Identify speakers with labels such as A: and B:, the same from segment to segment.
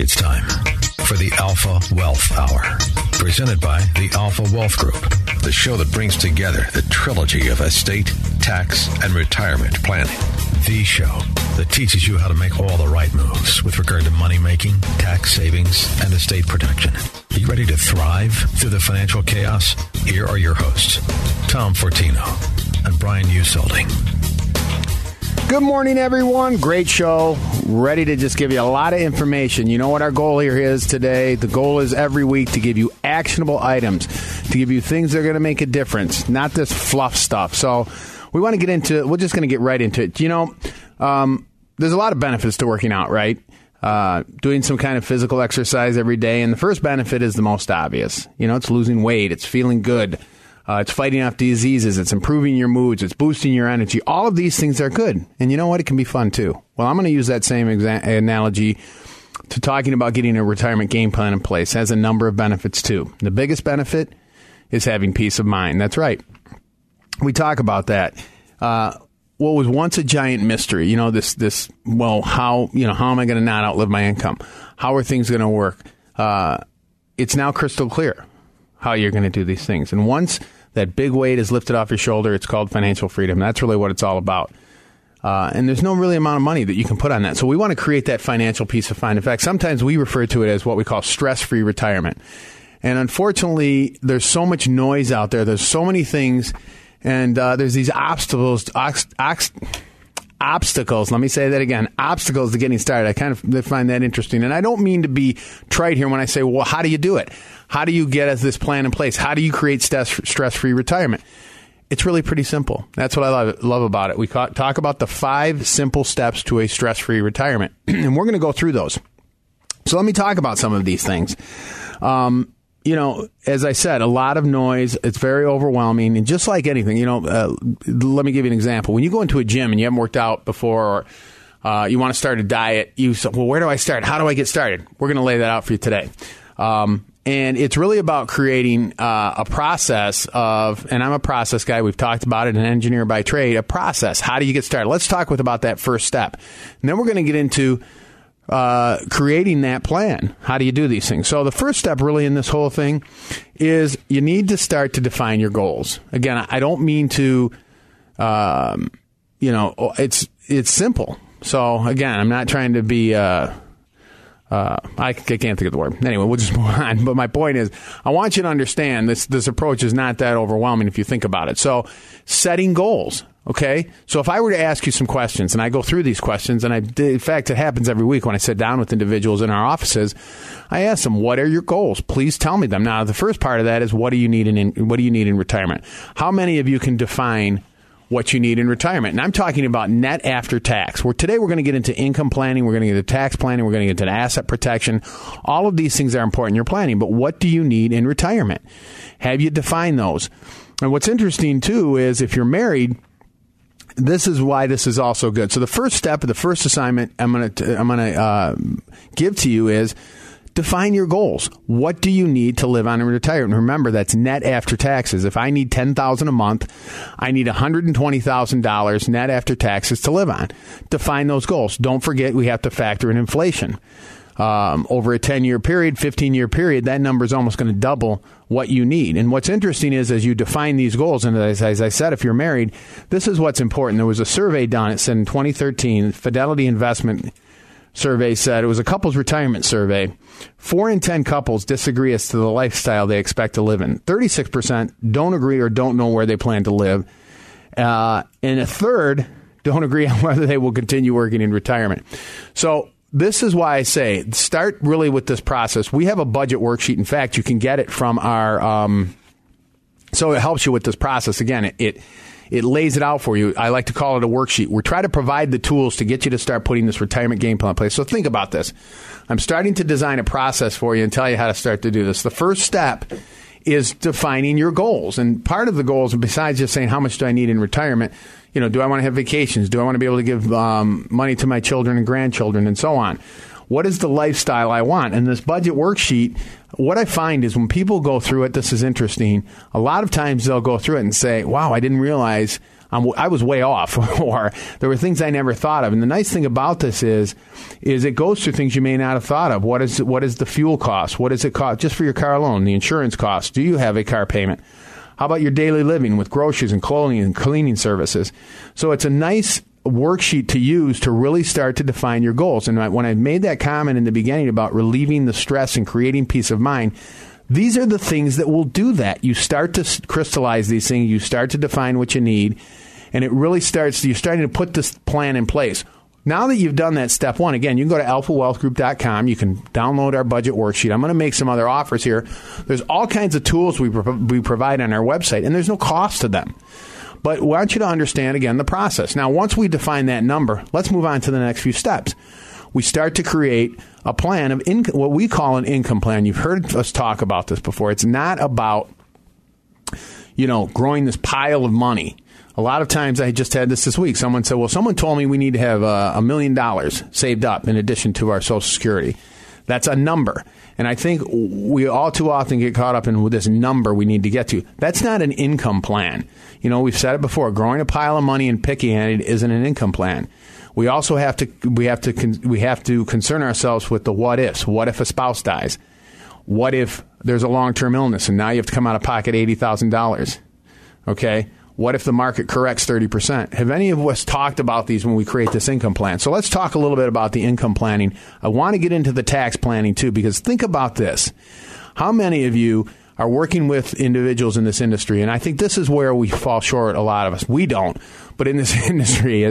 A: It's time for the Alpha Wealth Hour, presented by the Alpha Wealth Group, the show that brings together the trilogy of estate, tax, and retirement planning. The show that teaches you how to make all the right moves with regard to money making, tax savings, and estate protection. Are you ready to thrive through the financial chaos? Here are your hosts, Tom Fortino and Brian Usolding.
B: Good morning, everyone. Great show. Ready to just give you a lot of information. You know what our goal here is today? The goal is every week to give you actionable items, to give you things that are going to make a difference, not this fluff stuff. So we want to get into. We're just going to get right into it. You know, um, there's a lot of benefits to working out, right? Uh, doing some kind of physical exercise every day, and the first benefit is the most obvious. You know, it's losing weight, it's feeling good. Uh, it's fighting off diseases. It's improving your moods. It's boosting your energy. All of these things are good. And you know what? It can be fun too. Well, I'm going to use that same exa- analogy to talking about getting a retirement game plan in place. It has a number of benefits too. The biggest benefit is having peace of mind. That's right. We talk about that. Uh, what was once a giant mystery, you know, this, this, well, how, you know, how am I going to not outlive my income? How are things going to work? Uh, it's now crystal clear how you're going to do these things. And once that big weight is lifted off your shoulder. It's called financial freedom. That's really what it's all about. Uh, and there's no really amount of money that you can put on that. So we want to create that financial peace of mind. In fact, sometimes we refer to it as what we call stress free retirement. And unfortunately, there's so much noise out there. There's so many things, and uh, there's these obstacles. Ox, ox, obstacles. Let me say that again. Obstacles to getting started. I kind of find that interesting. And I don't mean to be trite here when I say, well, how do you do it? How do you get this plan in place? How do you create stress free retirement? It's really pretty simple. That's what I love, love about it. We talk about the five simple steps to a stress free retirement, and we're going to go through those. So let me talk about some of these things. Um, you know, as I said, a lot of noise. It's very overwhelming. And just like anything, you know, uh, let me give you an example. When you go into a gym and you haven't worked out before, or uh, you want to start a diet, you say, well, where do I start? How do I get started? We're going to lay that out for you today. Um, and it's really about creating uh, a process of, and I'm a process guy. We've talked about it, an engineer by trade. A process. How do you get started? Let's talk with about that first step, and then we're going to get into uh, creating that plan. How do you do these things? So the first step, really, in this whole thing, is you need to start to define your goals. Again, I don't mean to, um, you know, it's it's simple. So again, I'm not trying to be. Uh, uh, I, I, can't think of the word. Anyway, we'll just move on. But my point is, I want you to understand this. This approach is not that overwhelming if you think about it. So, setting goals. Okay. So if I were to ask you some questions and I go through these questions and I, in fact, it happens every week when I sit down with individuals in our offices, I ask them, what are your goals? Please tell me them. Now, the first part of that is what do you need in, what do you need in retirement? How many of you can define what you need in retirement. And I'm talking about net after tax. Where today we're going to get into income planning, we're going to get into tax planning, we're going to get into asset protection. All of these things are important in your planning, but what do you need in retirement? Have you defined those? And what's interesting too is if you're married, this is why this is also good. So the first step, of the first assignment I'm going to I'm going to uh, give to you is define your goals. What do you need to live on in retirement? Remember, that's net after taxes. If I need ten thousand a month, I need one hundred and twenty thousand dollars net after taxes to live on. Define those goals. Don't forget we have to factor in inflation. Um, over a 10 year period, 15 year period, that number is almost going to double what you need. And what's interesting is as you define these goals, and as, as, I said, if you're married, this is what's important. There was a survey done, it said in 2013, Fidelity Investment survey said it was a couples retirement survey. Four in 10 couples disagree as to the lifestyle they expect to live in. 36% don't agree or don't know where they plan to live. Uh, and a third don't agree on whether they will continue working in retirement. So, this is why I say start really with this process. We have a budget worksheet. In fact, you can get it from our. Um, so it helps you with this process. Again, it, it It lays it out for you. I like to call it a worksheet. We try to provide the tools to get you to start putting this retirement game plan in place. So think about this. I'm starting to design a process for you and tell you how to start to do this. The first step is defining your goals. And part of the goals, besides just saying how much do I need in retirement, you know, do I want to have vacations? Do I want to be able to give um, money to my children and grandchildren and so on? What is the lifestyle I want? And this budget worksheet, what I find is when people go through it, this is interesting. A lot of times they'll go through it and say, wow, I didn't realize I'm, i was way off, or there were things I never thought of. And the nice thing about this is, is it goes through things you may not have thought of. What is what is the fuel cost? What does it cost just for your car alone? The insurance cost. Do you have a car payment? How about your daily living with groceries and clothing and cleaning services? So it's a nice worksheet to use to really start to define your goals. And when I made that comment in the beginning about relieving the stress and creating peace of mind, these are the things that will do that. You start to crystallize these things, you start to define what you need, and it really starts, you're starting to put this plan in place. Now that you've done that step one, again, you can go to alphawealthgroup.com. You can download our budget worksheet. I'm going to make some other offers here. There's all kinds of tools we, pro- we provide on our website, and there's no cost to them. But we want you to understand, again, the process. Now, once we define that number, let's move on to the next few steps. We start to create a plan of income, what we call an income plan. You've heard us talk about this before. It's not about, you know, growing this pile of money a lot of times, I just had this this week. Someone said, "Well, someone told me we need to have uh, a million dollars saved up in addition to our Social Security." That's a number. And I think we all too often get caught up in this number we need to get to. That's not an income plan. You know, we've said it before. Growing a pile of money and picky handed isn't an income plan. We also have to we have to we have to concern ourselves with the what ifs. What if a spouse dies? What if there's a long term illness and now you have to come out of pocket eighty thousand dollars? Okay, what if the market corrects 30%? Have any of us talked about these when we create this income plan? So let's talk a little bit about the income planning. I want to get into the tax planning too, because think about this. How many of you are working with individuals in this industry? And I think this is where we fall short, a lot of us. We don't, but in this industry,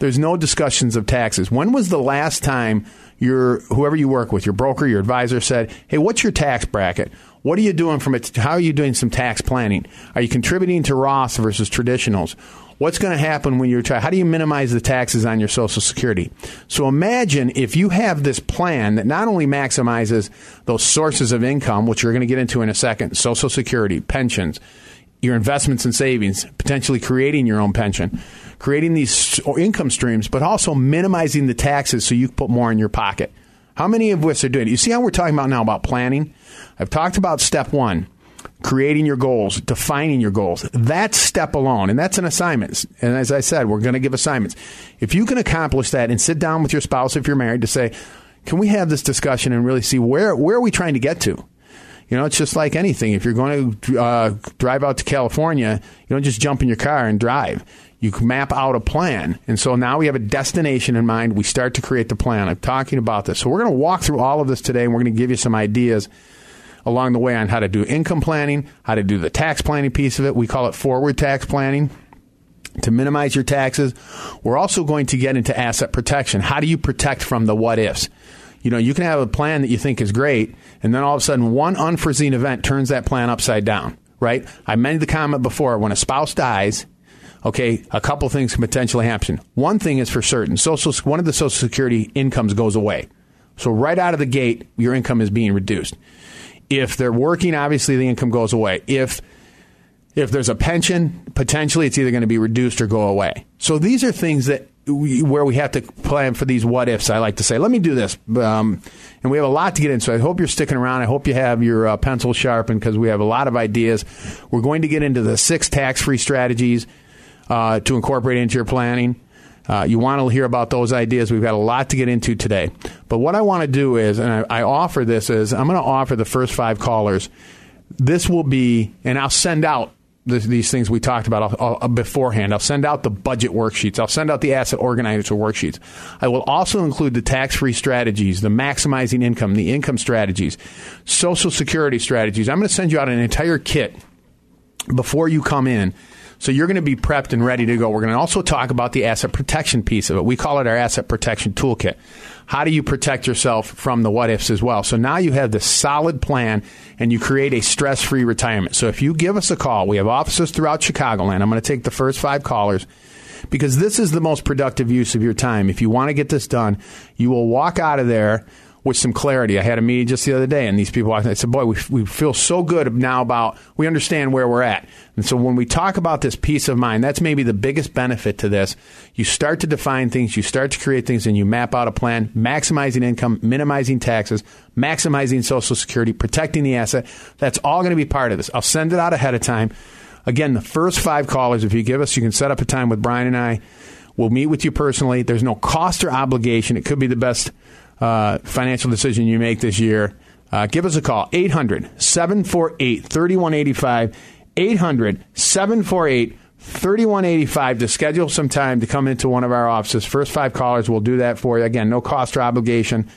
B: there's no discussions of taxes. When was the last time your whoever you work with, your broker, your advisor said, "Hey, what's your tax bracket? What are you doing from it? How are you doing some tax planning? Are you contributing to Roth versus traditionals? What's going to happen when you're trying? How do you minimize the taxes on your Social Security? So imagine if you have this plan that not only maximizes those sources of income, which you're going to get into in a second, Social Security, pensions, your investments and savings, potentially creating your own pension, creating these income streams, but also minimizing the taxes so you can put more in your pocket. How many of us are doing it? You see how we're talking about now about planning? I've talked about step one, creating your goals, defining your goals. That's step alone, and that's an assignment. And as I said, we're going to give assignments. If you can accomplish that and sit down with your spouse if you're married to say, can we have this discussion and really see where, where are we trying to get to? You know, it's just like anything. If you're going to uh, drive out to California, you don't just jump in your car and drive. You map out a plan. And so now we have a destination in mind. We start to create the plan. I'm talking about this. So we're going to walk through all of this today and we're going to give you some ideas along the way on how to do income planning, how to do the tax planning piece of it. We call it forward tax planning to minimize your taxes. We're also going to get into asset protection. How do you protect from the what ifs? You know, you can have a plan that you think is great, and then all of a sudden one unforeseen event turns that plan upside down, right? I made the comment before when a spouse dies, okay, a couple things can potentially happen. One thing is for certain, social one of the social security incomes goes away. So right out of the gate, your income is being reduced. If they're working, obviously the income goes away. If if there's a pension, potentially it's either going to be reduced or go away. So these are things that where we have to plan for these what ifs. I like to say, let me do this, um, and we have a lot to get into. I hope you're sticking around. I hope you have your uh, pencil sharpened because we have a lot of ideas. We're going to get into the six tax free strategies uh, to incorporate into your planning. Uh, you want to hear about those ideas. We've got a lot to get into today. But what I want to do is, and I, I offer this is, I'm going to offer the first five callers. This will be, and I'll send out this, these things we talked about I'll, I'll, beforehand. I'll send out the budget worksheets. I'll send out the asset organizer worksheets. I will also include the tax free strategies, the maximizing income, the income strategies, social security strategies. I'm going to send you out an entire kit before you come in So you're going to be prepped and ready to go. We're going to also talk about the asset protection piece of it. We call it our asset protection toolkit. How do you protect yourself from the what ifs as well? So now you have this solid plan and you create a stress free retirement. So if you give us a call, we have offices throughout Chicagoland. I'm going to take the first five callers because this is the most productive use of your time. If you want to get this done, you will walk out of there with some clarity. I had a meeting just the other day, and these people, I said, boy, we, we feel so good now about, we understand where we're at. And so when we talk about this peace of mind, that's maybe the biggest benefit to this. You start to define things, you start to create things, and you map out a plan, maximizing income, minimizing taxes, maximizing Social Security, protecting the asset. That's all going to be part of this. I'll send it out ahead of time. Again, the first five callers, if you give us, you can set up a time with Brian and I. We'll meet with you personally. There's no cost or obligation. It could be the best uh, financial decision you make this year. Uh, give us a call 800 748 3185. 800 748 3185 to schedule some time to come into one of our offices. First five callers will do that for you. Again, no cost or obligation.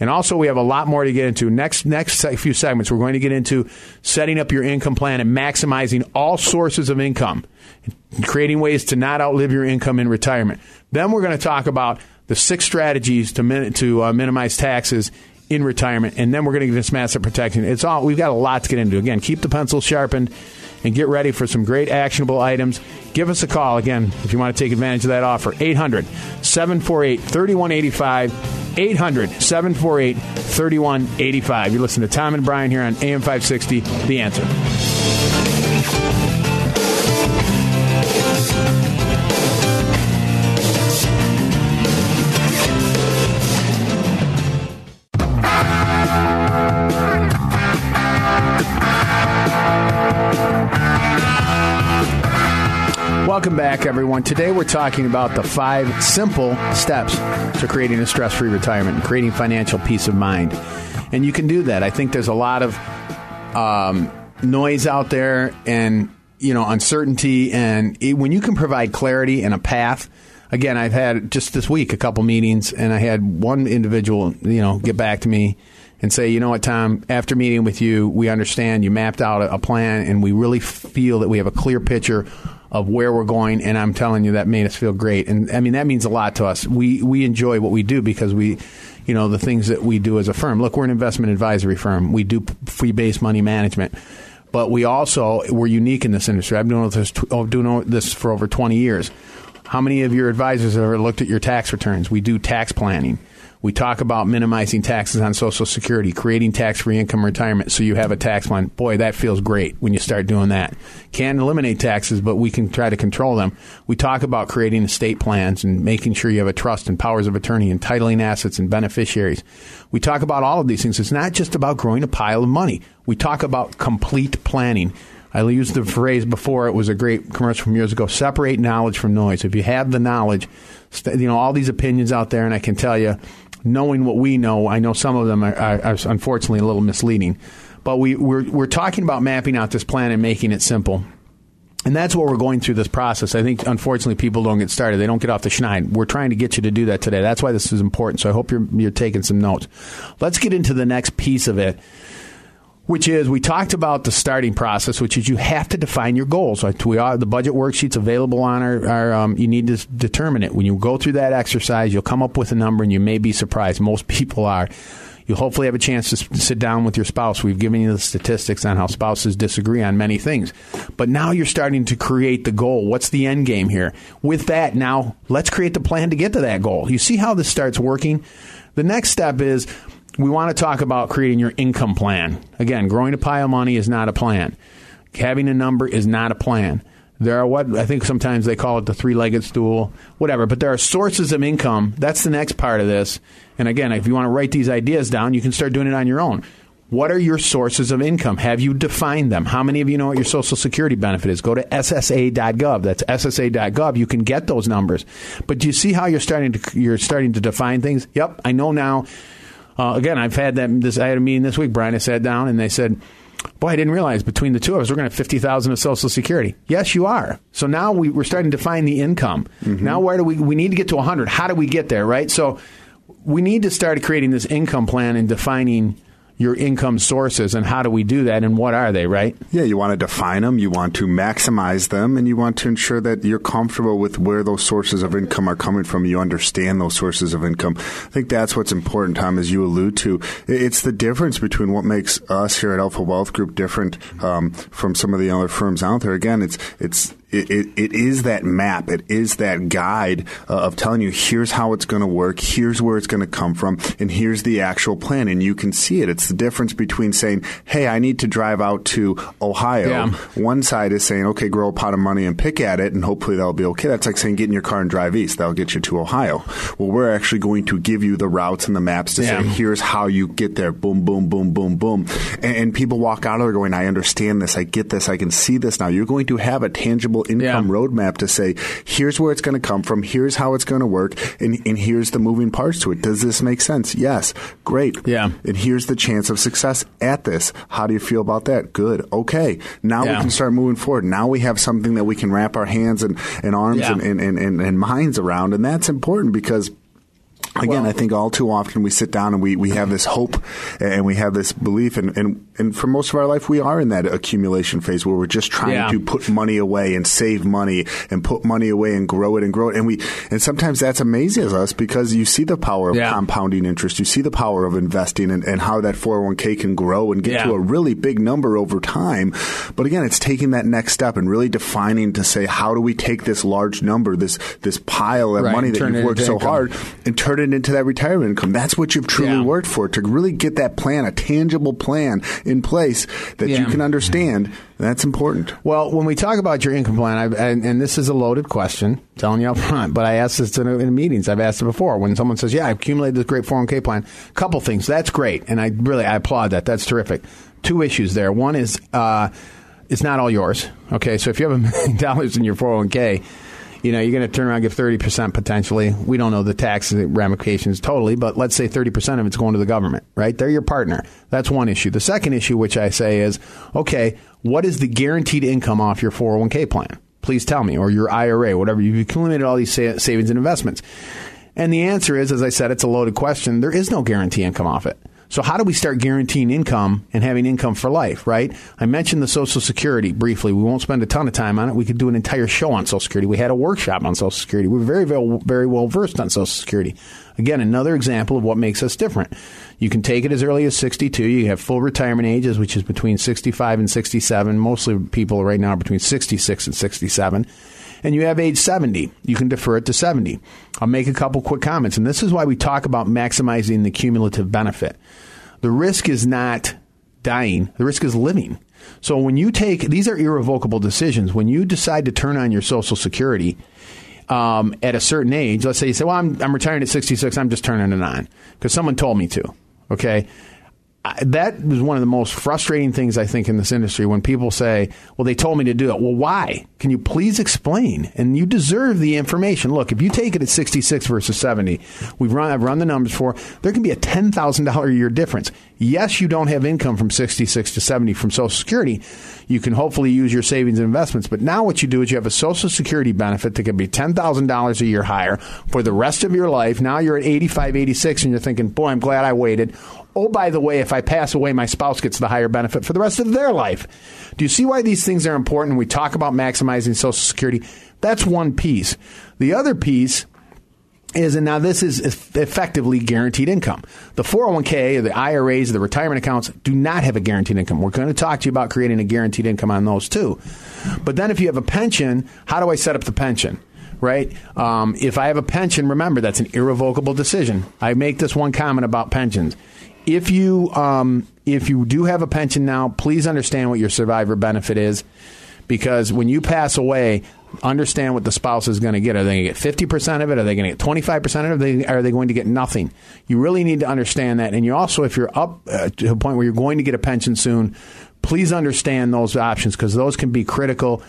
B: And also, we have a lot more to get into. Next, next few segments, we're going to get into setting up your income plan and maximizing all sources of income, creating ways to not outlive your income in retirement. Then we're going to talk about the six strategies to min- to uh, minimize taxes in retirement, and then we're going to get into asset protection. It's all we've got a lot to get into. Again, keep the pencil sharpened and get ready for some great actionable items. Give us a call again if you want to take advantage of that offer. 800 748 3185. 800 748 3185. You listen to Tom and Brian here on AM 560, The Answer. Welcome back, everyone. Today we're talking about the five simple steps to creating a stress free retirement and creating financial peace of mind. And you can do that. I think there's a lot of um, noise out there and you know uncertainty and it, when you can provide clarity and a path again i've had just this week a couple meetings and i had one individual you know get back to me and say you know what tom after meeting with you we understand you mapped out a, a plan and we really feel that we have a clear picture of where we're going, and I'm telling you that made us feel great. And I mean that means a lot to us. We we enjoy what we do because we, you know, the things that we do as a firm. Look, we're an investment advisory firm. We do fee based money management, but we also we're unique in this industry. I've been doing this oh, doing this for over 20 years. How many of your advisors have ever looked at your tax returns? We do tax planning. We talk about minimizing taxes on Social Security, creating tax free income retirement so you have a tax plan. Boy, that feels great when you start doing that. Can't eliminate taxes, but we can try to control them. We talk about creating estate plans and making sure you have a trust and powers of attorney, entitling assets and beneficiaries. We talk about all of these things. It's not just about growing a pile of money. We talk about complete planning. I used the phrase before. It was a great commercial from years ago. Separate knowledge from noise. If you have the knowledge, you know all these opinions out there, and I can tell you, knowing what we know, I know some of them are, are, are unfortunately a little misleading. But we, we're, we're talking about mapping out this plan and making it simple. And that's what we're going through this process. I think, unfortunately, people don't get started. They don't get off the schneid. We're trying to get you to do that today. That's why this is important. So I hope you're, you're taking some notes. Let's get into the next piece of it which is we talked about the starting process, which is you have to define your goals. Like we are the budget worksheets available on our, our um, you need to determine it. When you go through that exercise, you'll come up with a number, and you may be surprised. Most people are. You hopefully have a chance to sit down with your spouse. We've given you the statistics on how spouses disagree on many things. But now you're starting to create the goal. What's the end game here? With that, now let's create the plan to get to that goal. You see how this starts working? The next step is we want to talk about creating your income plan. Again, growing a pile of money is not a plan. Having a number is not a plan. There are what I think sometimes they call it the three legged stool, whatever, but there are sources of income. That's the next part of this. And again, if you want to write these ideas down, you can start doing it on your own. What are your sources of income? Have you defined them? How many of you know what your Social Security benefit is? Go to SSA.gov. That's SSA.gov. You can get those numbers. But do you see how you're starting to you're starting to define things? Yep, I know now uh, again, I've had that. This I had a meeting this week. Brian, I sat down and they said, "Boy, I didn't realize between the two of us, we're going to have fifty thousand of Social Security." Yes, you are. So now we, are starting to find the income. Mm-hmm. Now, where do we? We need to get to hundred. How do we get there? Right. So we need to start creating this income plan and defining your income sources and how do we do that and what are they, right?
C: Yeah, you want to define them, you want to maximize them, and you want to ensure that you're comfortable with where those sources of income are coming from. You understand those sources of income. I think that's what's important, Tom, as you allude to. It's the difference between what makes us here at Alpha Wealth Group different um, from some of the other firms out there. Again, it's it's it, it, it is that map. It is that guide uh, of telling you here's how it's going to work, here's where it's going to come from, and here's the actual plan. And you can see it. It's the difference between saying, hey, I need to drive out to Ohio.
B: Yeah.
C: One side is saying, okay, grow a pot of money and pick at it, and hopefully that'll be okay. That's like saying get in your car and drive east. That'll get you to Ohio. Well, we're actually going to give you the routes and the maps to
B: Yeah.
C: say, here's how you get there. Boom, boom, boom, boom, boom. And, and people walk out of there going, I understand this. I get this. I can see this now. You're going to have a tangible income
B: Yeah.
C: roadmap to say, here's where it's going to come from. Here's how it's going to work. And, and here's the moving parts to it. Does this make sense? Yes. Great.
B: Yeah.
C: And here's the chance of success at this. How do you feel about that? Good. Okay. Now
B: Yeah.
C: we can start moving forward. Now we have something that we can wrap our hands and, and arms
B: Yeah.
C: and, and, and, and, and minds around. And that's important because Again,
B: Well-
C: I think all too often we sit down and we, we have this hope and we have this belief, and, and, and for most of our life, we are in that accumulation phase where we're just trying
B: Yeah.
C: to put money away and save money and put money away and grow it and grow it. And we and sometimes that's amazes us because you see the power of
B: Yeah.
C: compounding interest, you see the power of investing and, and how that 401k can grow and get
B: Yeah.
C: to a really big number over time. But again, it's taking that next step and really defining to say, how do we take this large number, this this pile of
B: Right,
C: money that you've worked so
B: income.
C: hard, and turn it into that retirement income. That's what you've truly
B: Yeah.
C: worked for to really get that plan, a tangible plan in place that you can understand. That's important.
B: Well, when we talk about your income plan, I've, and, and this is a loaded question, telling you up front, but I asked this in, in meetings. I've asked it before. When someone says, "Yeah, I accumulated this great 401k plan," a couple things. That's great, and I really I applaud that. That's terrific. Two issues there. One is uh, it's not all yours. Okay, so if you have a million dollars in your 401k. You know, you're going to turn around and give 30% potentially. We don't know the tax ramifications totally, but let's say 30% of it's going to the government, right? They're your partner. That's one issue. The second issue, which I say is, okay, what is the guaranteed income off your 401k plan? Please tell me, or your IRA, whatever. You've accumulated all these sa- savings and investments. And the answer is, as I said, it's a loaded question. There is no guarantee income off it. So how do we start guaranteeing income and having income for life, right? I mentioned the Social Security briefly. We won't spend a ton of time on it. We could do an entire show on Social Security. We had a workshop on Social Security. We're very, very, very well versed on Social Security. Again, another example of what makes us different. You can take it as early as 62. You have full retirement ages, which is between 65 and 67. Mostly people right now are between 66 and 67 and you have age 70, you can defer it to 70. I'll make a couple quick comments, and this is why we talk about maximizing the cumulative benefit. The risk is not dying, the risk is living. So when you take these are irrevocable decisions. When you decide to turn on your Social Security um, at a certain age, let's say you say, "Well, I'm I'm retiring at 66. I'm just turning it on because someone told me to." Okay, that is one of the most frustrating things I think in this industry when people say, "Well, they told me to do it." Well, why? Can you please explain? And you deserve the information. Look, if you take it at 66 versus 70, we've run I've run the numbers for. There can be a $10,000 a year difference. Yes, you don't have income from 66 to 70 from Social Security. You can hopefully use your savings and investments, but now what you do is you have a Social Security benefit that can be $10,000 a year higher for the rest of your life. Now you're at 85, 86 and you're thinking, "Boy, I'm glad I waited." Oh, by the way, if I pass away, my spouse gets the higher benefit for the rest of their life. Do you see why these things are important? We talk about maximizing Social Security. That's one piece. The other piece is, and now this is effectively guaranteed income. The 401k, the IRAs, the retirement accounts do not have a guaranteed income. We're going to talk to you about creating a guaranteed income on those too. But then if you have a pension, how do I set up the pension? Right? Um, if I have a pension, remember that's an irrevocable decision. I make this one comment about pensions. If you um, if you do have a pension now, please understand what your survivor benefit is because when you pass away, understand what the spouse is going to get. Are they going to get 50% of it? Are they going to get 25% of it? Are they, are they going to get nothing? You really need to understand that. And you also, if you're up uh, to a point where you're going to get a pension soon, please understand those options because those can be critical.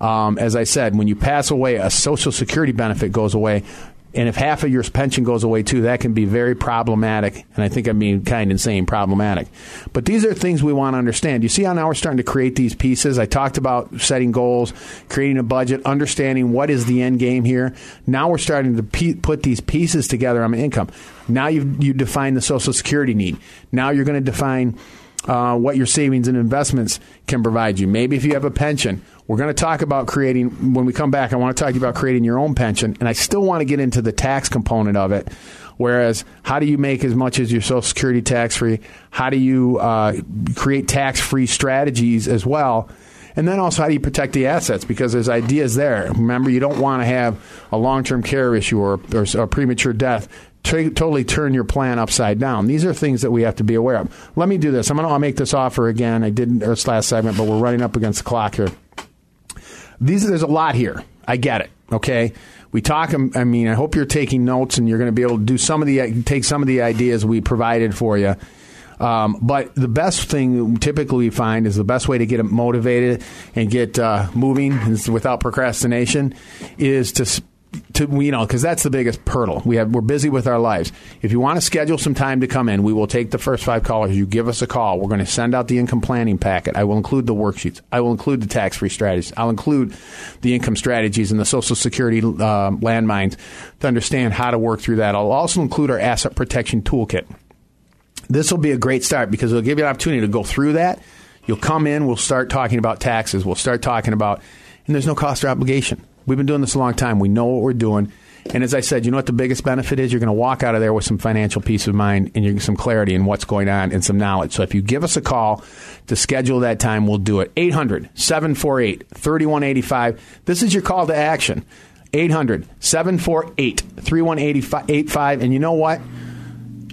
B: Um, as I said, when you pass away, a Social Security benefit goes away. And if half of your pension goes away too, that can be very problematic. And I think I'm being kind and saying problematic. But these are things we want to understand. You see how now we're starting to create these pieces? I talked about setting goals, creating a budget, understanding what is the end game here. Now we're starting to put these pieces together on income. Now you you define the Social Security need. Now you're going to define uh, what your savings and investments can provide you. Maybe if you have a pension, we're going to talk about creating, when we come back, I want to talk to you about creating your own pension. And I still want to get into the tax component of it. Whereas, how do you make as much as your Social Security tax free? How do you uh, create tax free strategies as well? And then also, how do you protect the assets? Because there's ideas there. Remember, you don't want to have a long term care issue or, or, premature death t- totally turn your plan upside down. These are things that we have to be aware of. Let me do this. I'm going to make this offer again. I did this last segment, but we're running up against the clock here. These there's a lot here. I get it. Okay. We talk. Um, I mean, I hope you're taking notes and you're going to be able to do some of the take some of the ideas we provided for you. Um, but the best thing typically we find is the best way to get motivated and get uh, moving without procrastination is to to you know because that's the biggest hurdle. We have we're busy with our lives. If you want to schedule some time to come in we will take the first five callers. You give us a call. We're going to send out the income planning packet. I will include the worksheets. I will include the tax free strategies. I'll include the income strategies and the social security uh, landmines to understand how to work through that. I'll also include our asset protection toolkit. This will be a great start because it'll give you an opportunity to go through that. You'll come in we'll start talking about taxes. We'll start talking about and there's no cost or obligation We've been doing this a long time. We know what we're doing. And as I said, you know what the biggest benefit is? You're going to walk out of there with some financial peace of mind and some clarity in what's going on and some knowledge. So if you give us a call to schedule that time, we'll do it. 800 748 3185. This is your call to action. 800 748 3185. And you know what?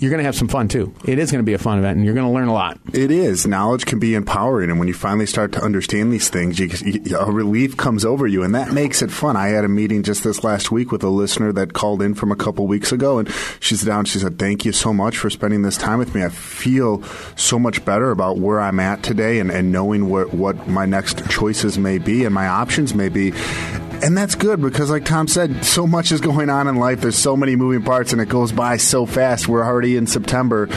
B: You're going to have some fun too. It is going to be a fun event, and you're going to learn a lot.
C: It is. Knowledge can be empowering, and when you finally start to understand these things, you, you, a relief comes over you, and that makes it fun. I had a meeting just this last week with a listener that called in from a couple weeks ago, and she's down. She said, "Thank you so much for spending this time with me. I feel so much better about where I'm at today, and, and knowing what what my next choices may be and my options may be." And that's good because, like Tom said, so much is going on in life. There's so many moving parts, and it goes by so fast. We're already in September.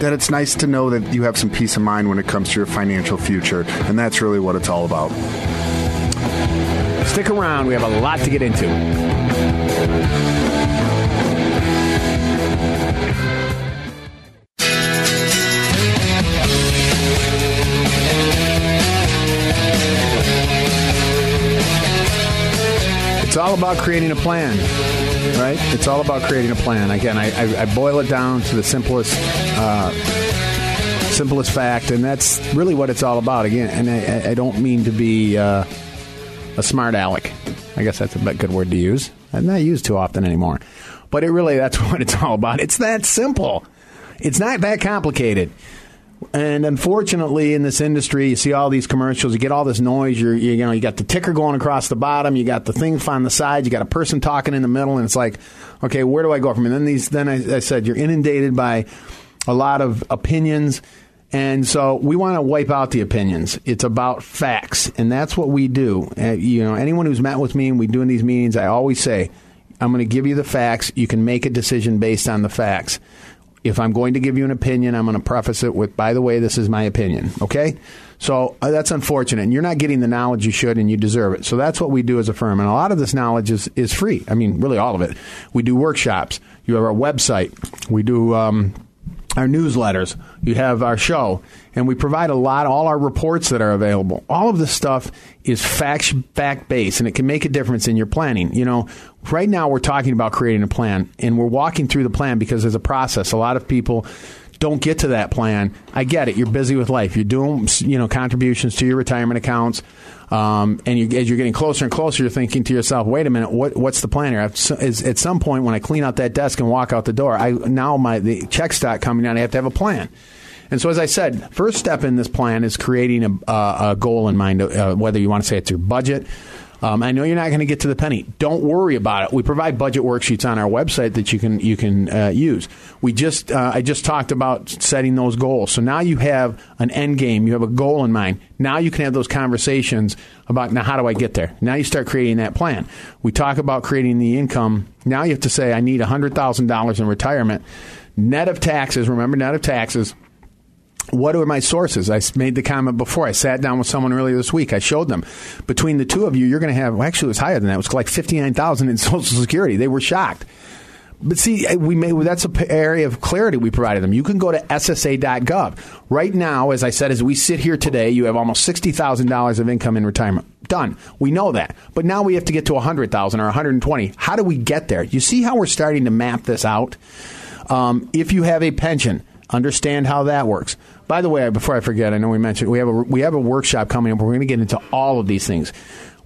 C: That it's nice to know that you have some peace of mind when it comes to your financial future. And that's really what it's all about.
B: Stick around. We have a lot to get into. All about creating a plan, right? It's all about creating a plan. Again, I, I, I boil it down to the simplest, uh, simplest fact, and that's really what it's all about. Again, and I, I don't mean to be uh, a smart aleck. I guess that's a good word to use. I'm not used too often anymore, but it really that's what it's all about. It's that simple. It's not that complicated. And unfortunately, in this industry, you see all these commercials. You get all this noise. You're, you, you know, you got the ticker going across the bottom. You got the thing on the side. You got a person talking in the middle, and it's like, okay, where do I go from? And then these, then I, I said, you're inundated by a lot of opinions. And so we want to wipe out the opinions. It's about facts, and that's what we do. Uh, you know, anyone who's met with me and we do in these meetings, I always say, I'm going to give you the facts. You can make a decision based on the facts if I'm going to give you an opinion, I'm going to preface it with, by the way, this is my opinion. Okay? So uh, that's unfortunate. And you're not getting the knowledge you should and you deserve it. So that's what we do as a firm. And a lot of this knowledge is, is free. I mean, really all of it. We do workshops. You have our website. We do. Um, our newsletters, you have our show, and we provide a lot, all our reports that are available. All of this stuff is fact, fact based, and it can make a difference in your planning. You know, right now we're talking about creating a plan, and we're walking through the plan because there's a process. A lot of people don't get to that plan. I get it. You're busy with life. You're doing, you know, contributions to your retirement accounts. Um, and you, as you're getting closer and closer, you're thinking to yourself, "Wait a minute, what, what's the plan here?" Is, at some point, when I clean out that desk and walk out the door, I now my the checks start coming down. I have to have a plan. And so, as I said, first step in this plan is creating a, a goal in mind. Uh, whether you want to say it's your budget, Um, I know you're not going to get to the penny. Don't worry about it. We provide budget worksheets on our website that you can you can uh, use. We just uh, I just talked about setting those goals. So now you have an end game. You have a goal in mind. Now you can have those conversations about now how do I get there. Now you start creating that plan. We talk about creating the income. Now you have to say I need hundred thousand dollars in retirement, net of taxes. Remember net of taxes what are my sources? I made the comment before. I sat down with someone earlier this week. I showed them. Between the two of you, you're going to have, well, actually, it was higher than that. It was like 59000 in Social Security. They were shocked. But see, we may, that's an area of clarity we provided them. You can go to SSA.gov. Right now, as I said, as we sit here today, you have almost $60,000 of income in retirement. Done. We know that. But now we have to get to 100,000 or 120. How do we get there? You see how we're starting to map this out? Um, if you have a pension, understand how that works. By the way, before I forget, I know we mentioned we have a we have a workshop coming up. We're going to get into all of these things.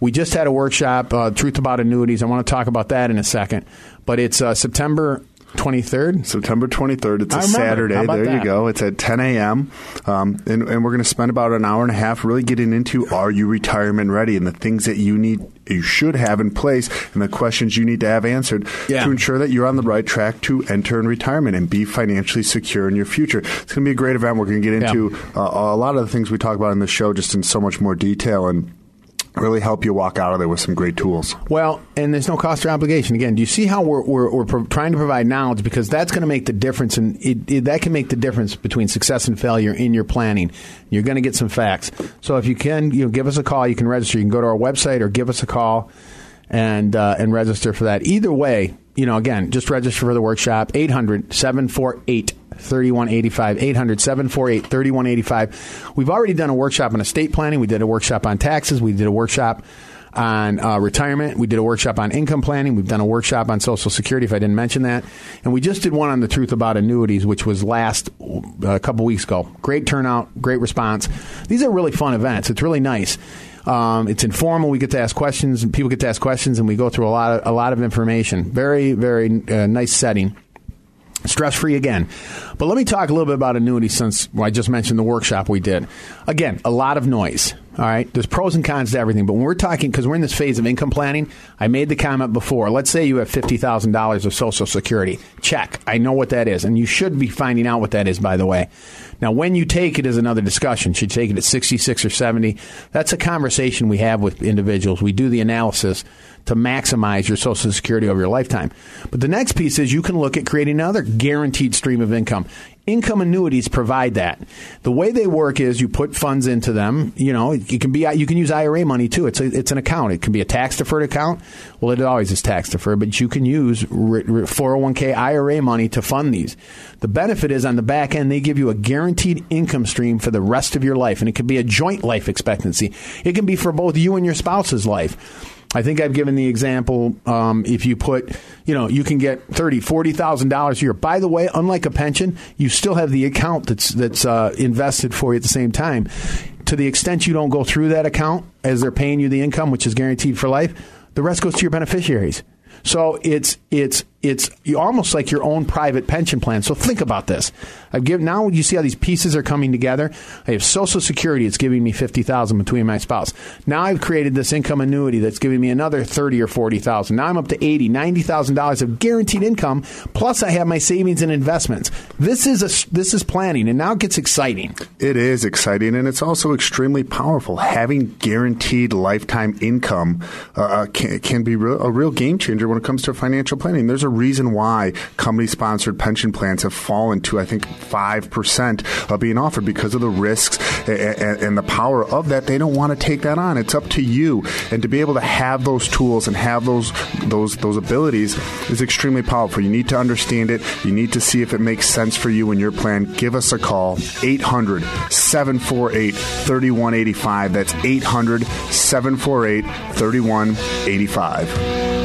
B: We just had a workshop, uh, Truth About Annuities. I want to talk about that in a second. But it's uh, September 23rd?
C: September 23rd. It's a Saturday. There
B: that?
C: you go. It's at 10 a.m. Um, and, and, we're going to spend about an hour and a half really getting into are you retirement ready and the things that you need, you should have in place and the questions you need to have answered yeah. to ensure that you're on the right track to enter in retirement and be financially secure in your future. It's going to be a great event. We're going to get into yeah. uh, a lot of the things we talk about in the show just in so much more detail. And really help you walk out of there with some great tools.
B: Well, and there's no cost or obligation. Again, do you see how we're, we're, we're pro- trying to provide knowledge because that's going to make the difference, and that can make the difference between success and failure in your planning. You're going to get some facts. So if you can, you know, give us a call. You can register. You can go to our website or give us a call and uh, and register for that. Either way, you know, again, just register for the workshop. 800 748 3185 800 748 3185 we've already done a workshop on estate planning. We did a workshop on taxes. We did a workshop on uh, retirement. We did a workshop on income planning. We've done a workshop on social security if i didn't mention that. And we just did one on the truth about annuities which was last uh, a couple weeks ago. Great turnout great response. These are really fun events. It's really nice. Um, it's informal. We get to ask questions, and people get to ask questions, and we go through a lot of a lot of information. Very, very uh, nice setting stress free again. But let me talk a little bit about annuity since I just mentioned the workshop we did. Again, a lot of noise. All right, there's pros and cons to everything, but when we're talking, because we're in this phase of income planning, I made the comment before. Let's say you have fifty thousand dollars of Social Security. Check. I know what that is, and you should be finding out what that is. By the way, now when you take it is another discussion. Should you take it at sixty six or seventy? That's a conversation we have with individuals. We do the analysis to maximize your Social Security over your lifetime. But the next piece is you can look at creating another guaranteed stream of income. Income annuities provide that. The way they work is you put funds into them. You know, you can be you can use IRA money too. It's a, it's an account. It can be a tax deferred account. Well, it always is tax deferred, but you can use 401k IRA money to fund these. The benefit is on the back end they give you a guaranteed income stream for the rest of your life, and it can be a joint life expectancy. It can be for both you and your spouse's life. I think I've given the example. Um, if you put, you know, you can get thirty, forty thousand dollars a year. By the way, unlike a pension, you still have the account that's that's uh, invested for you at the same time. To the extent you don't go through that account as they're paying you the income, which is guaranteed for life, the rest goes to your beneficiaries. So it's it's it's almost like your own private pension plan. So think about this. I've given now you see how these pieces are coming together. I have Social Security; it's giving me fifty thousand between my spouse. Now I've created this income annuity that's giving me another thirty or forty thousand. Now I'm up to eighty, ninety thousand dollars of guaranteed income. Plus, I have my savings and investments. This is a this is planning, and now it gets exciting.
C: It is exciting, and it's also extremely powerful. Having guaranteed lifetime income uh, uh can, can be a real game changer when it comes to financial planning. There's a reason why company sponsored pension plans have fallen to, I think, 5% of being offered because of the risks and, and the power of that. They don't want to take that on. It's up to you. And to be able to have those tools and have those, those, those abilities is extremely powerful. You need to understand it. You need to see if it makes sense for you and your plan. Give us a call, 800 748 3185. That's 800 748 3185.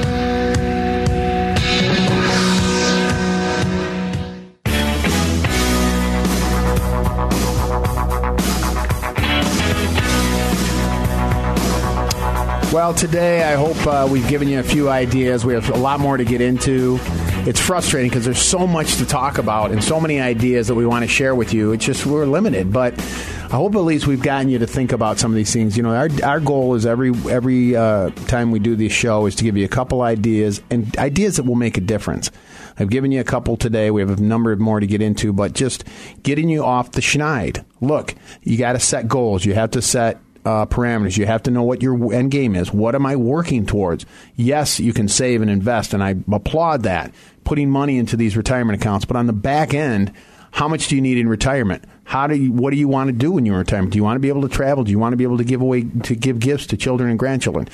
B: Well, today I hope uh, we've given you a few ideas. We have a lot more to get into. It's frustrating because there's so much to talk about and so many ideas that we want to share with you. It's just we're limited, but I hope at least we've gotten you to think about some of these things. You know, our our goal is every every uh, time we do this show is to give you a couple ideas and ideas that will make a difference. I've given you a couple today. We have a number of more to get into, but just getting you off the schneid. Look, you got to set goals. You have to set uh, parameters. You have to know what your end game is. What am I working towards? Yes, you can save and invest, and I applaud that, putting money into these retirement accounts. But on the back end, how much do you need in retirement? How do you, what do you want to do in your retirement? Do you want to be able to travel? Do you want to be able to give away to give gifts to children and grandchildren?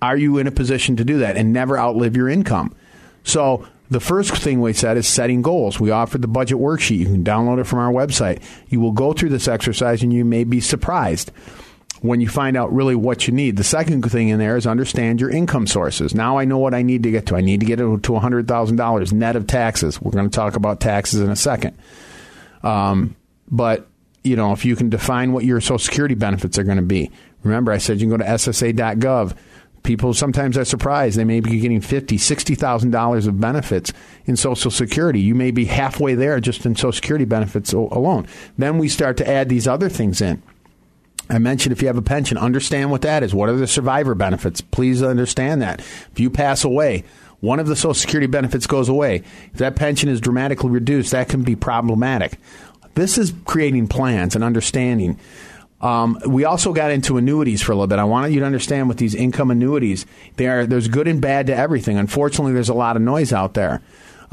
B: Are you in a position to do that and never outlive your income? So the first thing we said is setting goals. We offered the budget worksheet. You can download it from our website. You will go through this exercise and you may be surprised when you find out really what you need. The second thing in there is understand your income sources. Now I know what I need to get to. I need to get to $100,000 net of taxes. We're going to talk about taxes in a second. Um, but, you know, if you can define what your Social Security benefits are going to be. Remember, I said you can go to SSA.gov. People sometimes are surprised. They may be getting fifty, sixty thousand dollars of benefits in Social Security. You may be halfway there just in Social Security benefits alone. Then we start to add these other things in. I mentioned if you have a pension, understand what that is. What are the survivor benefits? Please understand that. If you pass away, one of the Social Security benefits goes away. If that pension is dramatically reduced, that can be problematic. This is creating plans and understanding. Um, we also got into annuities for a little bit. I wanted you to understand with these income annuities, are, there's good and bad to everything. Unfortunately, there's a lot of noise out there.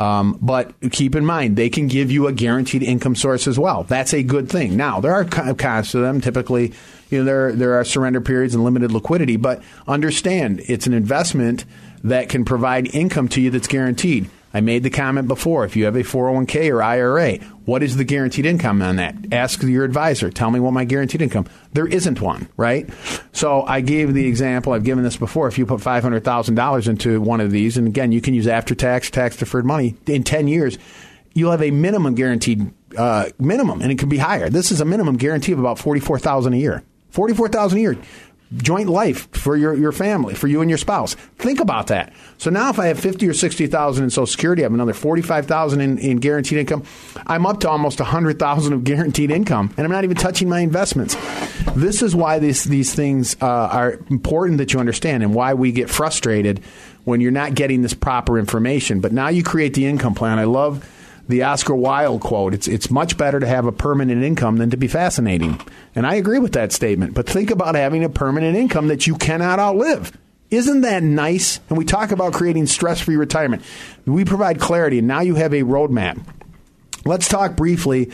B: Um, but keep in mind, they can give you a guaranteed income source as well. That's a good thing. Now, there are costs to them. Typically, you know, there, there are surrender periods and limited liquidity, but understand it's an investment that can provide income to you that's guaranteed. I made the comment before if you have a 401k or IRA, what is the guaranteed income on that? Ask your advisor. Tell me what my guaranteed income. There isn't one, right? So I gave the example, I've given this before. If you put $500,000 into one of these, and again, you can use after tax, tax deferred money in 10 years, you'll have a minimum guaranteed uh, minimum, and it can be higher. This is a minimum guarantee of about 44000 a year. 44000 a year joint life for your, your family, for you and your spouse. Think about that. So now if I have 50 or 60,000 in Social Security, I have another 45,000 in, in guaranteed income. I'm up to almost 100,000 of guaranteed income and I'm not even touching my investments. This is why these, these things uh, are important that you understand and why we get frustrated when you're not getting this proper information. But now you create the income plan. I love the Oscar Wilde quote. It's it's much better to have a permanent income than to be fascinating. And I agree with that statement. But think about having a permanent income that you cannot outlive. Isn't that nice? And we talk about creating stress-free retirement. We provide clarity, and now you have a roadmap. Let's talk briefly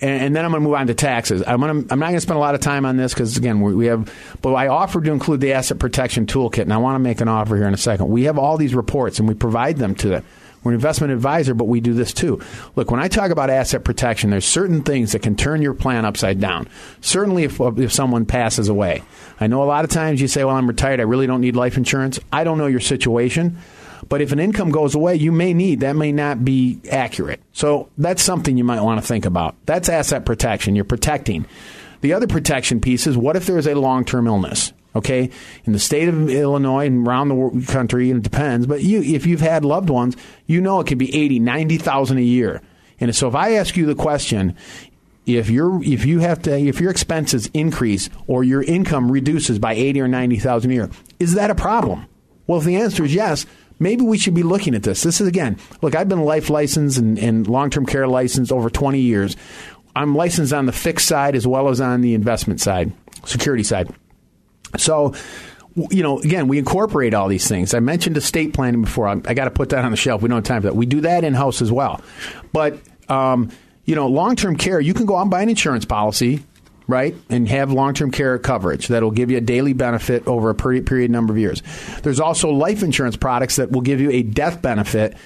B: and, then I'm going to move on to taxes. I'm, gonna, I'm not going to spend a lot of time on this because again we, we, have. But I offered to include the asset protection toolkit, and I want to make an offer here in a second. We have all these reports, and we provide them to the we're an investment advisor, but we do this too. Look, when I talk about asset protection, there's certain things that can turn your plan upside down. Certainly, if, if someone passes away. I know a lot of times you say, well, I'm retired. I really don't need life insurance. I don't know your situation. But if an income goes away, you may need that may not be accurate. So that's something you might want to think about. That's asset protection. You're protecting. The other protection piece is what if there is a long term illness? Okay, in the state of Illinois and around the country, and it depends. But you, if you've had loved ones, you know it could be eighty, ninety thousand a year. And so, if I ask you the question, if you if you have to if your expenses increase or your income reduces by eighty or ninety thousand a year, is that a problem? Well, if the answer is yes, maybe we should be looking at this. This is again, look, I've been life licensed and, and long term care licensed over twenty years. I'm licensed on the fixed side as well as on the investment side, security side. So, you know, again, we incorporate all these things. I mentioned estate planning before. I, I got to put that on the shelf. We don't have time for that. We do that in house as well. But, um, you know, long term care, you can go out and buy an insurance policy, right, and have long term care coverage that'll give you a daily benefit over a period, period number of years. There's also life insurance products that will give you a death benefit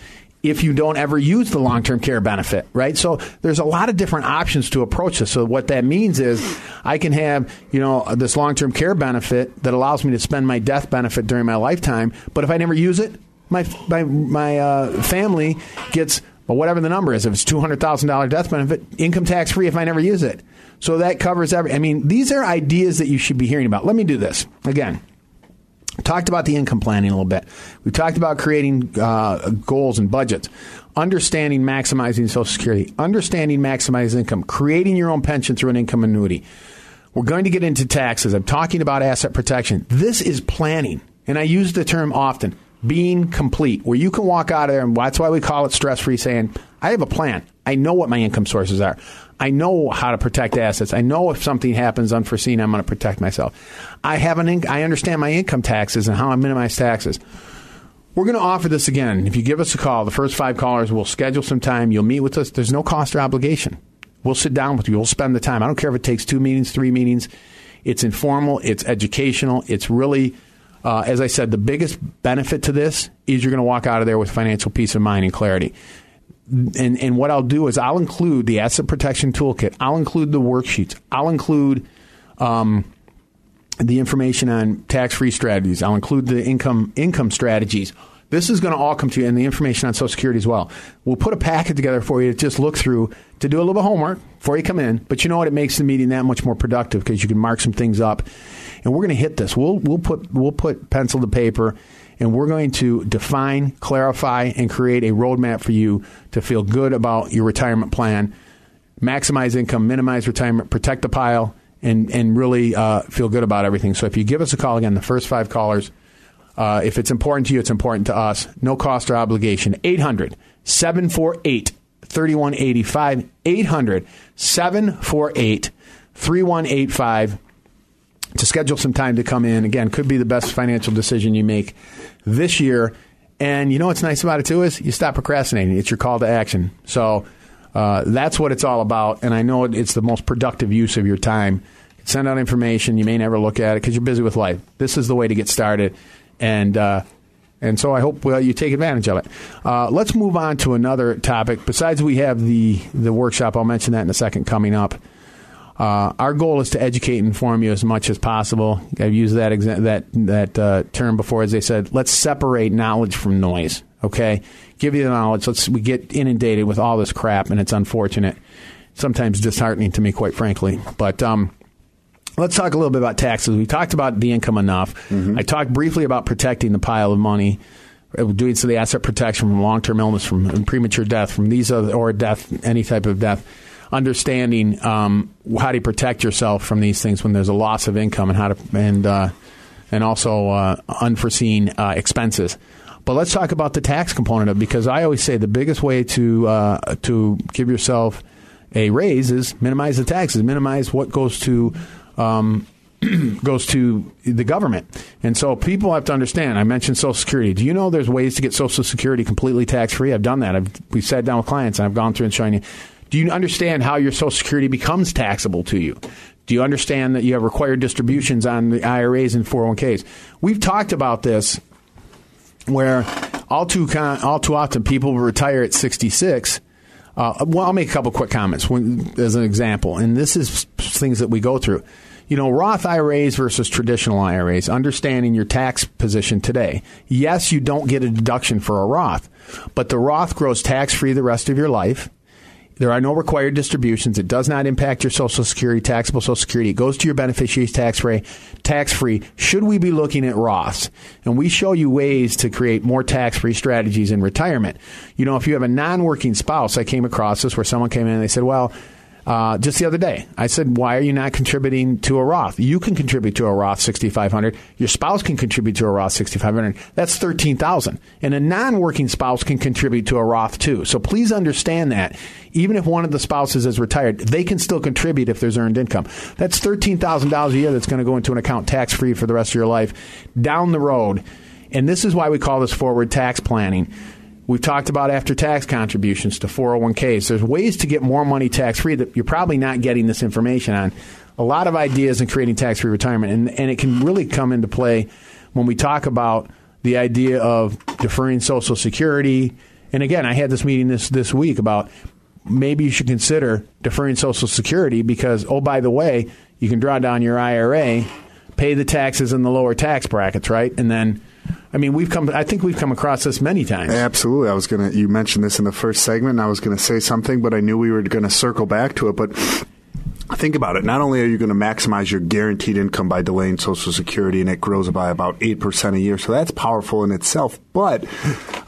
B: if you don't ever use the long term care benefit, right? So there's a lot of different options to approach this. So what that means is I can have, you know, this long term care benefit that allows me to spend my death benefit during my lifetime, but if I never use it, my my my uh, family gets well, whatever the number is. If it's two hundred thousand dollar death benefit, income tax free if I never use it. So that covers every. I mean, these are ideas that you should be hearing about. Let me do this again talked about the income planning a little bit. We talked about creating uh, goals and budgets, understanding maximizing Social Security, understanding maximizing income, creating your own pension through an income annuity. We're going to get into taxes. I'm talking about asset protection. This is planning, and I use the term often being complete, where you can walk out of there, and that's why we call it stress free, saying, I have a plan. I know what my income sources are. I know how to protect assets. I know if something happens unforeseen, I'm going to protect myself. I have an in- I understand my income taxes and how I minimize taxes. We're going to offer this again. If you give us a call, the first five callers, we'll schedule some time. You'll meet with us. There's no cost or obligation. We'll sit down with you. We'll spend the time. I don't care if it takes two meetings, three meetings. It's informal. It's educational. It's really, uh, as I said, the biggest benefit to this is you're going to walk out of there with financial peace of mind and clarity. And, and what I'll do is I'll include the asset protection toolkit. I'll include the worksheets. I'll include um, the information on tax-free strategies. I'll include the income income strategies. This is going to all come to you, and the information on Social Security as well. We'll put a packet together for you to just look through to do a little bit of homework before you come in. But you know what? It makes the meeting that much more productive because you can mark some things up, and we're going to hit this. We'll we'll put we'll put pencil to paper, and we're going to define, clarify, and create a roadmap for you to feel good about your retirement plan, maximize income, minimize retirement, protect the pile, and and really uh, feel good about everything. So if you give us a call again, the first five callers. Uh, if it's important to you, it's important to us. No cost or obligation. 800 748 3185. 800 748 3185 to schedule some time to come in. Again, could be the best financial decision you make this year. And you know what's nice about it too is you stop procrastinating. It's your call to action. So uh, that's what it's all about. And I know it's the most productive use of your time. Send out information. You may never look at it because you're busy with life. This is the way to get started. And uh, and so I hope well, you take advantage of it. Uh, let's move on to another topic. Besides, we have the the workshop. I'll mention that in a second coming up. Uh, our goal is to educate and inform you as much as possible. I've used that exa- that that uh, term before, as they said. Let's separate knowledge from noise. Okay, give you the knowledge. Let's we get inundated with all this crap, and it's unfortunate, sometimes disheartening to me, quite frankly. But um, Let's talk a little bit about taxes. We talked about the income enough. Mm-hmm. I talked briefly about protecting the pile of money, uh, doing so the asset protection from long term illness, from premature death, from these other, or death, any type of death. Understanding um, how to protect yourself from these things when there's a loss of income and how to and uh, and also uh, unforeseen uh, expenses. But let's talk about the tax component of it because I always say the biggest way to uh, to give yourself a raise is minimize the taxes, minimize what goes to um, goes to the government. And so people have to understand. I mentioned Social Security. Do you know there's ways to get Social Security completely tax free? I've done that. I've, we've sat down with clients and I've gone through and shown you. Do you understand how your Social Security becomes taxable to you? Do you understand that you have required distributions on the IRAs and 401ks? We've talked about this where all too con- all too often people retire at 66. Uh, well, I'll make a couple quick comments when, as an example, and this is things that we go through you know, Roth IRAs versus traditional IRAs, understanding your tax position today. Yes, you don't get a deduction for a Roth, but the Roth grows tax free the rest of your life. There are no required distributions. It does not impact your Social Security, taxable Social Security. It goes to your beneficiaries tax free. Tax free. Should we be looking at Roths? And we show you ways to create more tax free strategies in retirement. You know, if you have a non working spouse, I came across this where someone came in and they said, well, uh, just the other day. I said, "Why are you not contributing to a Roth? You can contribute to a Roth 6500. Your spouse can contribute to a Roth 6500. That's 13,000. And a non-working spouse can contribute to a Roth too. So please understand that even if one of the spouses is retired, they can still contribute if there's earned income. That's $13,000 a year that's going to go into an account tax-free for the rest of your life down the road. And this is why we call this forward tax planning We've talked about after tax contributions to 401ks. There's ways to get more money tax free that you're probably not getting this information on. A lot of ideas in creating tax free retirement, and, and it can really come into play when we talk about the idea of deferring Social Security. And again, I had this meeting this, this week about maybe you should consider deferring Social Security because, oh, by the way, you can draw down your IRA, pay the taxes in the lower tax brackets, right? And then I mean, we've come. I think we've come across this many times.
C: Absolutely. I was gonna. You mentioned this in the first segment, and I was to say something, but I knew we were to circle back to it. But think about it. Not only are you going to maximize your guaranteed income by delaying Social Security, and it grows by about eight percent a year, so that's powerful in itself. But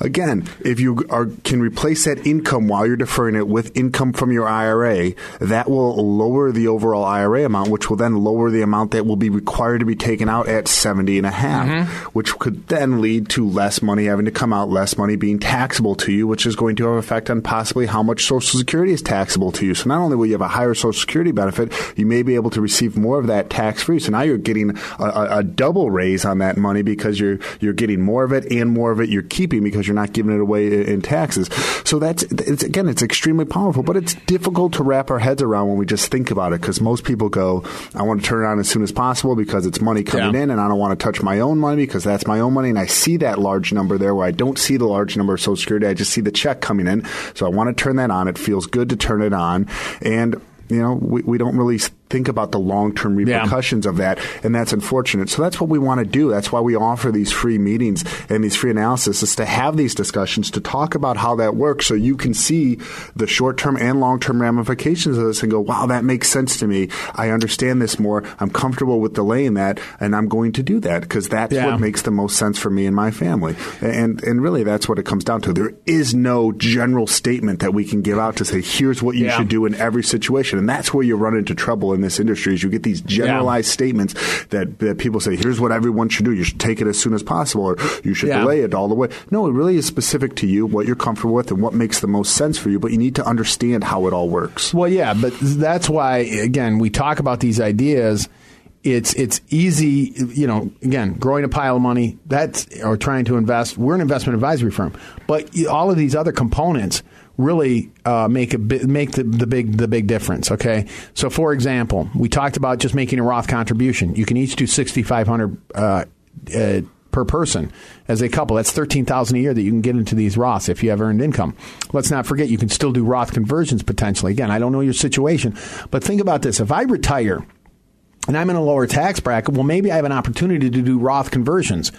C: again, if you are, can replace that income while you're deferring it with income from your IRA, that will lower the overall IRA amount, which will then lower the amount that will be required to be taken out at 70 and a half, mm-hmm. which could then lead to less money having to come out, less money being taxable to you, which is going to have an effect on possibly how much Social Security is taxable to you. So not only will you have a higher Social Security benefit, you may be able to receive more of that tax free. So now you're getting a, a, a double raise on that money because you're you're getting more of it and more of it you're keeping because you're not giving it away in taxes. So that's it's, again, it's extremely powerful, but it's difficult to wrap our heads around when we just think about it because most people go, I want to turn it on as soon as possible because it's money coming yeah. in and I don't want to touch my own money because that's my own money. And I see that large number there where I don't see the large number of Social Security. I just see the check coming in. So I want to turn that on. It feels good to turn it on. And you know, we, we don't really think about the long term repercussions yeah. of that, and that's unfortunate. So that's what we want to do. That's why we offer these free meetings and these free analysis is to have these discussions to talk about how that works, so you can see the short term and long term ramifications of this and go, "Wow, that makes sense to me. I understand this more. I'm comfortable with delaying that, and I'm going to do that because that's yeah. what makes the most sense for me and my family." And and really, that's what it comes down to. There is no general statement that we can give out to say, "Here's what you yeah. should do in every situation," and that's where you run into trouble in this industry is you get these generalized yeah. statements that, that people say, here's what everyone should do. You should take it as soon as possible or you should yeah. delay it all the way. No, it really is specific to you, what you're comfortable with and what makes the most sense for you, but you need to understand how it all works.
B: Well, yeah, but that's why, again, we talk about these ideas it's it's easy, you know. Again, growing a pile of money that's or trying to invest. We're an investment advisory firm, but all of these other components really uh, make a make the, the big the big difference. Okay, so for example, we talked about just making a Roth contribution. You can each do sixty five hundred. Uh, uh, per person as a couple. That's thirteen thousand a year that you can get into these Roths if you have earned income. Let's not forget you can still do Roth conversions potentially. Again, I don't know your situation, but think about this: if I retire and I'm in a lower tax bracket, well, maybe I have an opportunity to do Roth conversions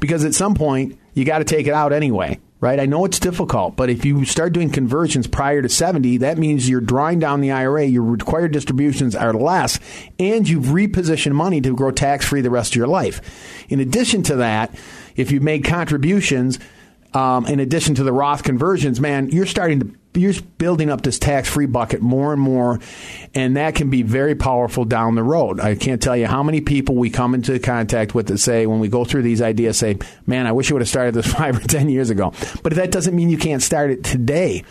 B: because at some point you got to take it out anyway right? I know it's difficult, but if you start doing conversions prior to 70, that means you're drawing down the IRA, your required distributions are less, and you've repositioned money to grow tax free the rest of your life. In addition to that, if you've made contributions, um, in addition to the Roth conversions, man, you're starting to you're building up this tax free bucket more and more, and that can be very powerful down the road. I can't tell you how many people we come into contact with that say, when we go through these ideas, say, man, I wish I would have started this five or 10 years ago. But that doesn't mean you can't start it today.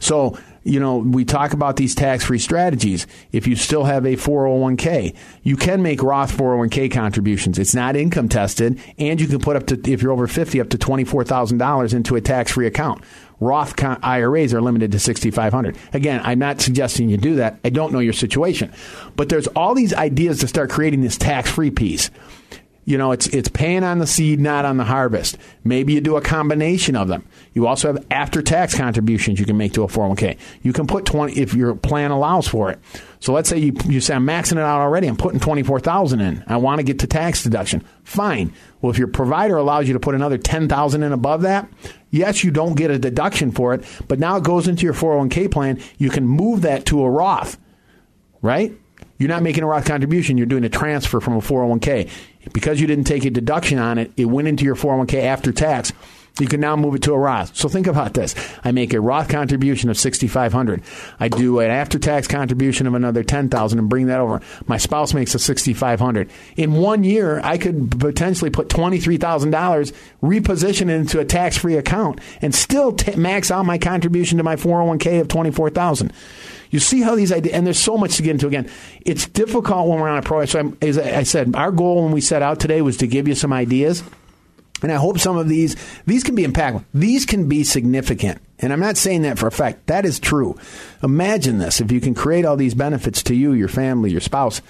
B: So, you know, we talk about these tax free strategies. If you still have a 401k, you can make Roth 401k contributions. It's not income tested, and you can put up to, if you're over 50, up to $24,000 into a tax free account. Roth IRAs are limited to 6500 Again, I'm not suggesting you do that. I don't know your situation. But there's all these ideas to start creating this tax-free piece. You know, it's it's paying on the seed, not on the harvest. Maybe you do a combination of them. You also have after tax contributions you can make to a 401k. You can put 20 if your plan allows for it. So let's say you, you say I'm maxing it out already. I'm putting 24,000 in. I want to get to tax deduction. Fine. Well, if your provider allows you to put another 10,000 in above that, yes, you don't get a deduction for it, but now it goes into your 401k plan. You can move that to a Roth, right? You're not making a Roth contribution. You're doing a transfer from a 401k. Because you didn't take a deduction on it, it went into your 401k after tax. You can now move it to a Roth. So think about this. I make a Roth contribution of 6500 I do an after-tax contribution of another 10000 and bring that over. My spouse makes a 6500 In one year, I could potentially put $23,000, reposition it into a tax-free account, and still t- max out my contribution to my 401k of 24000 you see how these ideas, and there's so much to get into. Again, it's difficult when we're on a pro. So, I'm, as I said, our goal when we set out today was to give you some ideas. And I hope some of these these can be impactful. These can be significant. And I'm not saying that for a fact. That is true. Imagine this. If you can create all these benefits to you, your family, your spouse,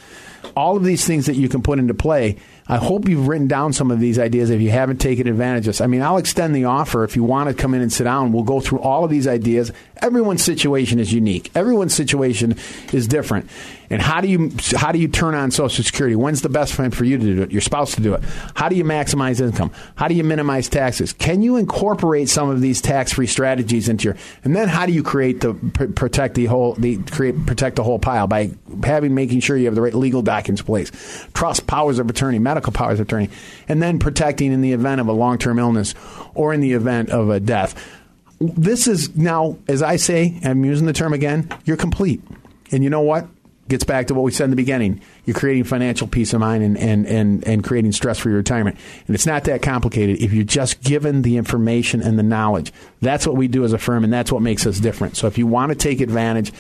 B: all of these things that you can put into play, I hope you've written down some of these ideas if you haven't taken advantage of this. I mean, I'll extend the offer if you want to come in and sit down. We'll go through all of these ideas. Everyone's situation is unique. Everyone's situation is different. And how do you how do you turn on Social Security? When's the best time for you to do it? Your spouse to do it? How do you maximize income? How do you minimize taxes? Can you incorporate some of these tax free strategies? into your, and then how do you create the pr- protect the whole the create protect the whole pile by having making sure you have the right legal documents in place, trust powers of attorney, medical powers of attorney, and then protecting in the event of a long term illness or in the event of a death. This is now, as I say, I'm using the term again. You're complete, and you know what? Gets back to what we said in the beginning. You're creating financial peace of mind and, and, and, and creating stress for your retirement. And it's not that complicated if you're just given the information and the knowledge. That's what we do as a firm, and that's what makes us different. So if you want to take advantage,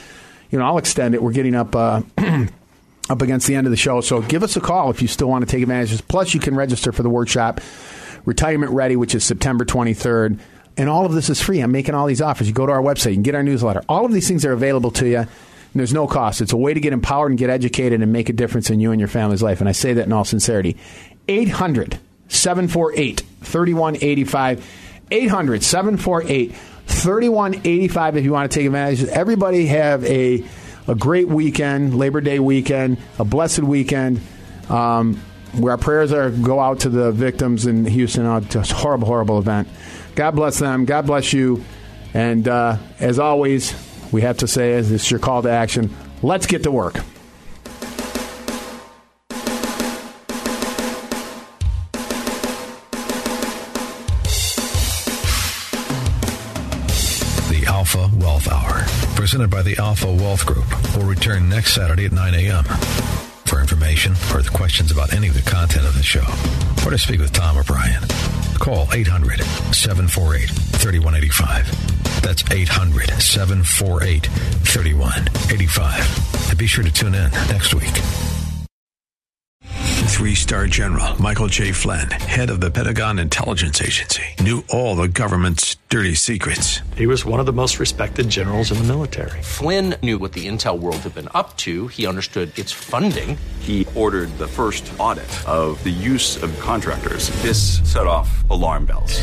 B: you know, I'll extend it. We're getting up. Uh, up against the end of the show. So give us a call if you still want to take advantage. Plus, you can register for the workshop, Retirement Ready, which is September 23rd. And all of this is free. I'm making all these offers. You go to our website, you can get our newsletter. All of these things are available to you there's no cost. It's a way to get empowered and get educated and make a difference in you and your family's life. And I say that in all sincerity. 800 748 3185. 800 748 3185 if you want to take advantage. Everybody have a, a great weekend, Labor Day weekend, a blessed weekend. Um, where our prayers are go out to the victims in Houston. Oh, just horrible, horrible event. God bless them. God bless you. And uh, as always, we have to say is this your call to action. Let's get to work.
A: The Alpha Wealth Hour, presented by the Alpha Wealth Group, will return next Saturday at 9 a.m. For information or questions about any of the content of the show, or to speak with Tom or Brian, call 800 748 3185. That's 800 748 3185. And be sure to tune in next week. Three star general Michael J. Flynn, head of the Pentagon Intelligence Agency, knew all the government's dirty secrets.
D: He was one of the most respected generals in the military.
E: Flynn knew what the intel world had been up to. He understood its funding.
F: He ordered the first audit of the use of contractors. This set off alarm bells.